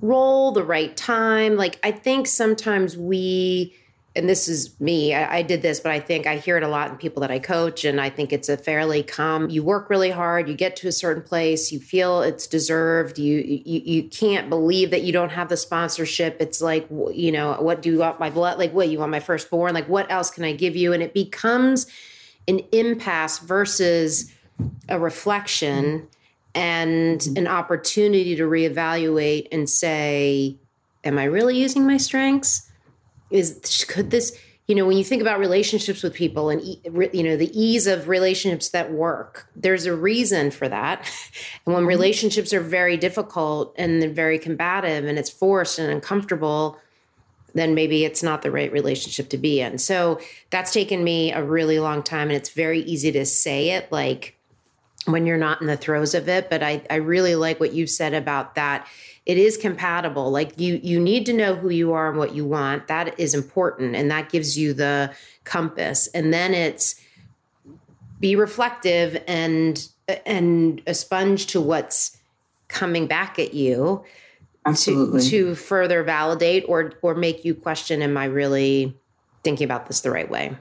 role, the right time. Like I think sometimes we and this is me, I, I, did this, but I think I hear it a lot in people that I coach. And I think it's a fairly calm, you work really hard, you get to a certain place, you feel it's deserved. You, you, you can't believe that you don't have the sponsorship. It's like, you know, what do you want my blood? Like, what you want my firstborn? Like, what else can I give you? And it becomes an impasse versus a reflection and an opportunity to reevaluate and say, am I really using my strengths? Is could this you know when you think about relationships with people and you know the ease of relationships that work there's a reason for that and when mm-hmm. relationships are very difficult and they're very combative and it's forced and uncomfortable then maybe it's not the right relationship to be in so that's taken me a really long time and it's very easy to say it like when you're not in the throes of it but i, I really like what you said about that it is compatible. Like you you need to know who you are and what you want. That is important and that gives you the compass. And then it's be reflective and and a sponge to what's coming back at you Absolutely. To, to further validate or or make you question am i really thinking about this the right way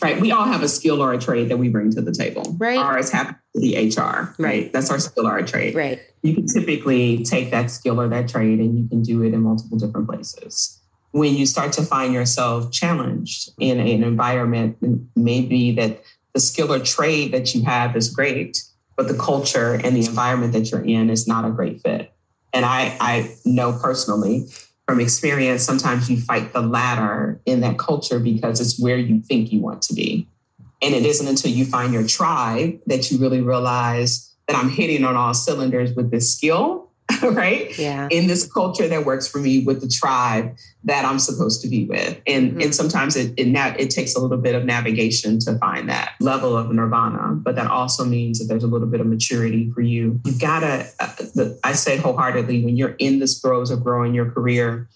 Right. We all have a skill or a trade that we bring to the table. Right. Ours happens to be HR. Right. right. That's our skill or a trade. Right. You can typically take that skill or that trade and you can do it in multiple different places. When you start to find yourself challenged in an environment, maybe that the skill or trade that you have is great, but the culture and the environment that you're in is not a great fit. And I, I know personally from experience, sometimes you fight the latter in that culture because it's where you think you want to be. And it isn't until you find your tribe that you really realize that I'm hitting on all cylinders with this skill right? Yeah. In this culture that works for me with the tribe that I'm supposed to be with. And mm-hmm. and sometimes it it, it takes a little bit of navigation to find that level of nirvana, but that also means that there's a little bit of maturity for you. You've got to, uh, I say wholeheartedly, when you're in this throes of growing your career,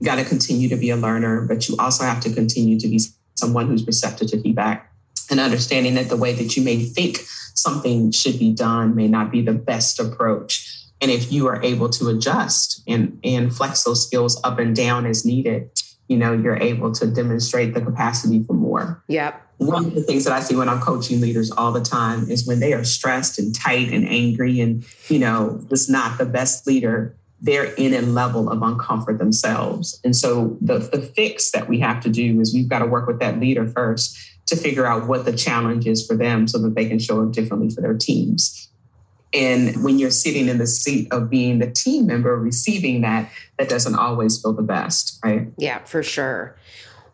you got to continue to be a learner, but you also have to continue to be someone who's receptive to feedback and understanding that the way that you may think something should be done may not be the best approach and if you are able to adjust and, and flex those skills up and down as needed, you know, you're able to demonstrate the capacity for more. Yep. One of the things that I see when I'm coaching leaders all the time is when they are stressed and tight and angry and, you know, just not the best leader, they're in a level of uncomfort themselves. And so the, the fix that we have to do is we've got to work with that leader first to figure out what the challenge is for them so that they can show up differently for their teams. And when you're sitting in the seat of being the team member receiving that, that doesn't always feel the best, right? Yeah, for sure.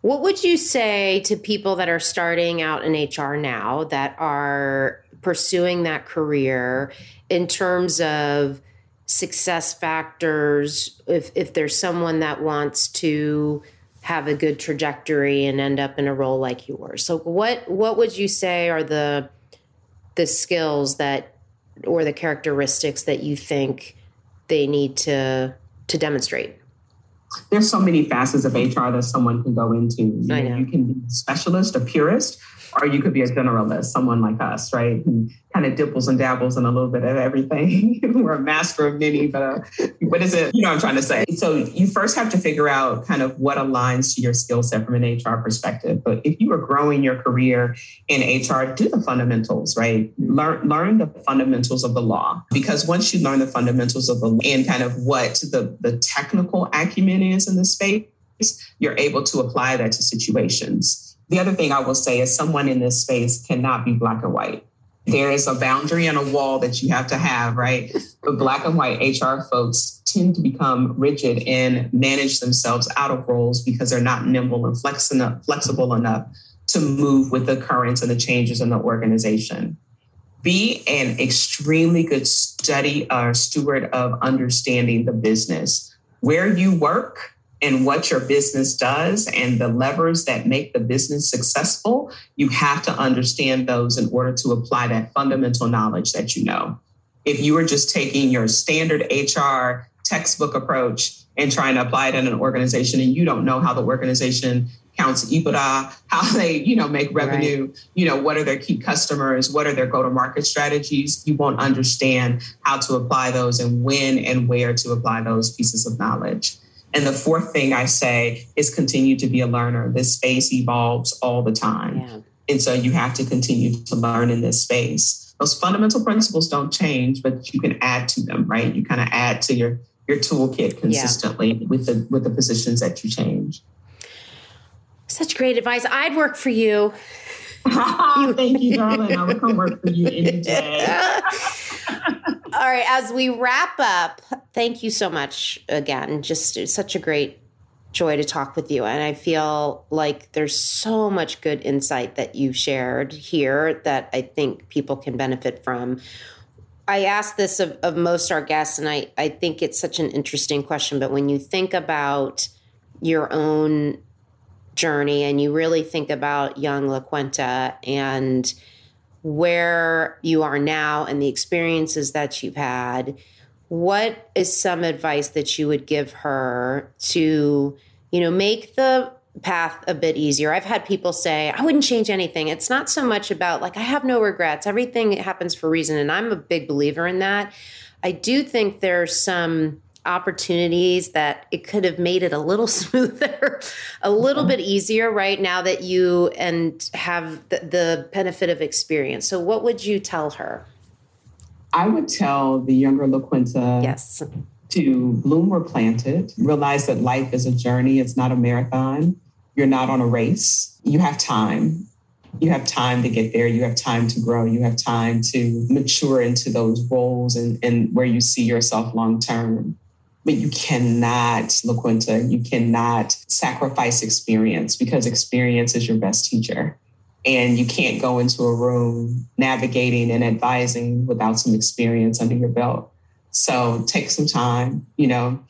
What would you say to people that are starting out in HR now that are pursuing that career in terms of success factors? If, if there's someone that wants to have a good trajectory and end up in a role like yours. So what what would you say are the the skills that or the characteristics that you think they need to to demonstrate? There's so many facets of HR that someone can go into. You, know. you can be a specialist, a purist, or you could be a generalist, someone like us, right? Who kind of dibbles and dabbles in a little bit of everything. We're a master of many, but uh, what is it? You know what I'm trying to say. So you first have to figure out kind of what aligns to your skill set from an HR perspective. But if you are growing your career in HR, do the fundamentals, right? Learn learn the fundamentals of the law because once you learn the fundamentals of the law and kind of what the the technical acumen is in the space, you're able to apply that to situations the other thing I will say is someone in this space cannot be black and white. There is a boundary and a wall that you have to have, right? But black and white HR folks tend to become rigid and manage themselves out of roles because they're not nimble and flexible enough to move with the currents and the changes in the organization. Be an extremely good study or steward of understanding the business. Where you work, and what your business does and the levers that make the business successful, you have to understand those in order to apply that fundamental knowledge that you know. If you are just taking your standard HR textbook approach and trying to apply it in an organization and you don't know how the organization counts EBITDA, how they, you know, make revenue, right. you know, what are their key customers, what are their go-to-market strategies, you won't understand how to apply those and when and where to apply those pieces of knowledge. And the fourth thing I say is continue to be a learner. This space evolves all the time. Yeah. And so you have to continue to learn in this space. Those fundamental principles don't change, but you can add to them, right? You kind of add to your your toolkit consistently yeah. with the with the positions that you change. Such great advice. I'd work for you. Thank you, darling. I would come work for you any day. All right, as we wrap up, thank you so much again. Just such a great joy to talk with you. And I feel like there's so much good insight that you've shared here that I think people can benefit from. I ask this of, of most our guests, and I, I think it's such an interesting question. But when you think about your own journey and you really think about young La LaQuenta and where you are now and the experiences that you've had, what is some advice that you would give her to, you know, make the path a bit easier. I've had people say, I wouldn't change anything. It's not so much about like, I have no regrets. Everything happens for a reason. And I'm a big believer in that. I do think there's some opportunities that it could have made it a little smoother, a little mm-hmm. bit easier right now that you and have the, the benefit of experience. So what would you tell her? I would tell the younger LaQuenta yes. to bloom where planted, realize that life is a journey, it's not a marathon. You're not on a race. You have time. You have time to get there. You have time to grow. You have time to mature into those roles and, and where you see yourself long term. But you cannot, LaQuenta, you cannot sacrifice experience because experience is your best teacher and you can't go into a room navigating and advising without some experience under your belt. So take some time, you know.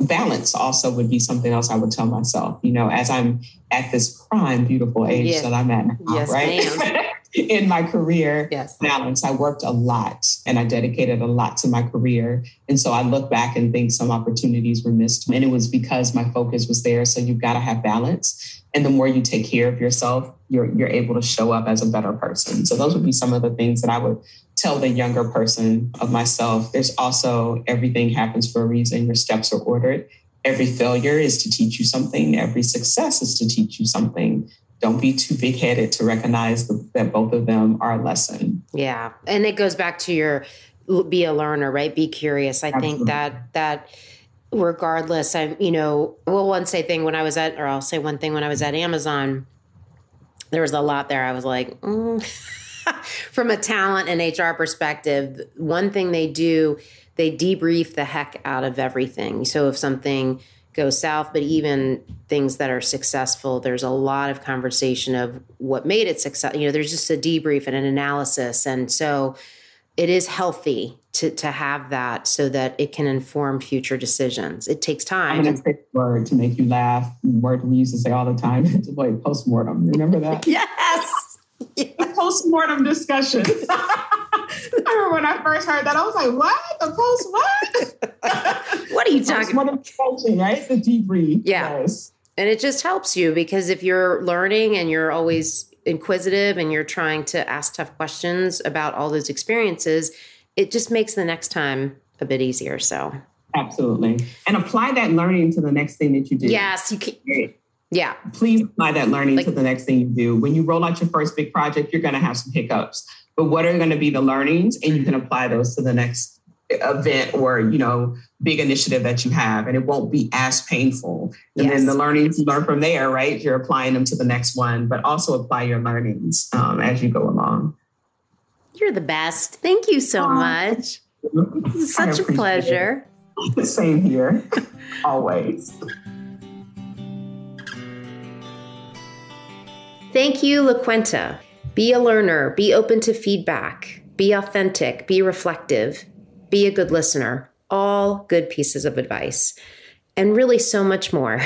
Balance also would be something else I would tell myself, you know, as I'm at this prime, beautiful age yes. that I'm at now, yes, right? in my career yes. balance. I worked a lot and I dedicated a lot to my career. And so I look back and think some opportunities were missed. And it was because my focus was there. So you've got to have balance. And the more you take care of yourself, you're you're able to show up as a better person. So those would be some of the things that I would tell the younger person of myself. There's also everything happens for a reason. Your steps are ordered. Every failure is to teach you something. Every success is to teach you something. Don't be too big headed to recognize the, that both of them are a lesson. Yeah. And it goes back to your be a learner, right? Be curious. I Absolutely. think that that regardless, I'm, you know, well, one say thing when I was at, or I'll say one thing when I was at Amazon. There was a lot there. I was like, mm. from a talent and HR perspective, one thing they do, they debrief the heck out of everything. So if something goes south, but even things that are successful, there's a lot of conversation of what made it success. You know, there's just a debrief and an analysis. And so it is healthy to to have that so that it can inform future decisions. It takes time. I'm going to word to make you laugh. Word we used to say all the time to avoid postmortem. Remember that? yes. Yes. Postmortem discussion. I remember when I first heard that, I was like, "What? The post what? what are you talking about?" Discussion, right? The debrief. Yeah. Yes. And it just helps you because if you're learning and you're always inquisitive and you're trying to ask tough questions about all those experiences, it just makes the next time a bit easier. So absolutely. And apply that learning to the next thing that you do. Yes, you can. Yeah. Please apply that learning like, to the next thing you do. When you roll out your first big project, you're going to have some hiccups. But what are going to be the learnings? And you can apply those to the next event or you know big initiative that you have and it won't be as painful and yes. then the learnings you learn from there right you're applying them to the next one but also apply your learnings um, as you go along you're the best thank you so much such a pleasure it. same here always thank you laquenta be a learner be open to feedback be authentic be reflective be a good listener. All good pieces of advice, and really so much more.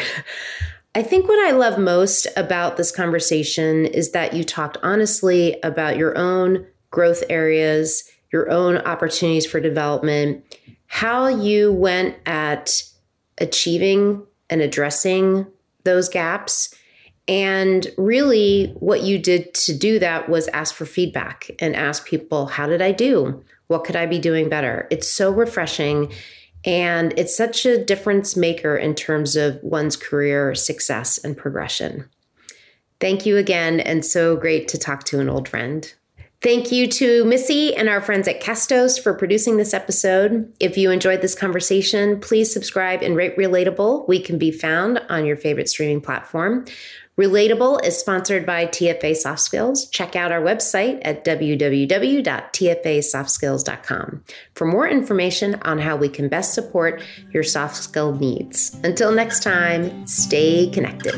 I think what I love most about this conversation is that you talked honestly about your own growth areas your own opportunities for development, how you went at achieving and addressing those gaps. And really, what you did to do that was ask for feedback and ask people, How did I do? What could I be doing better? It's so refreshing. And it's such a difference maker in terms of one's career success and progression. Thank you again, and so great to talk to an old friend. Thank you to Missy and our friends at Castos for producing this episode. If you enjoyed this conversation, please subscribe and rate Relatable. We can be found on your favorite streaming platform. Relatable is sponsored by TFA Soft Skills. Check out our website at www.tfasoftskills.com for more information on how we can best support your soft skill needs. Until next time, stay connected.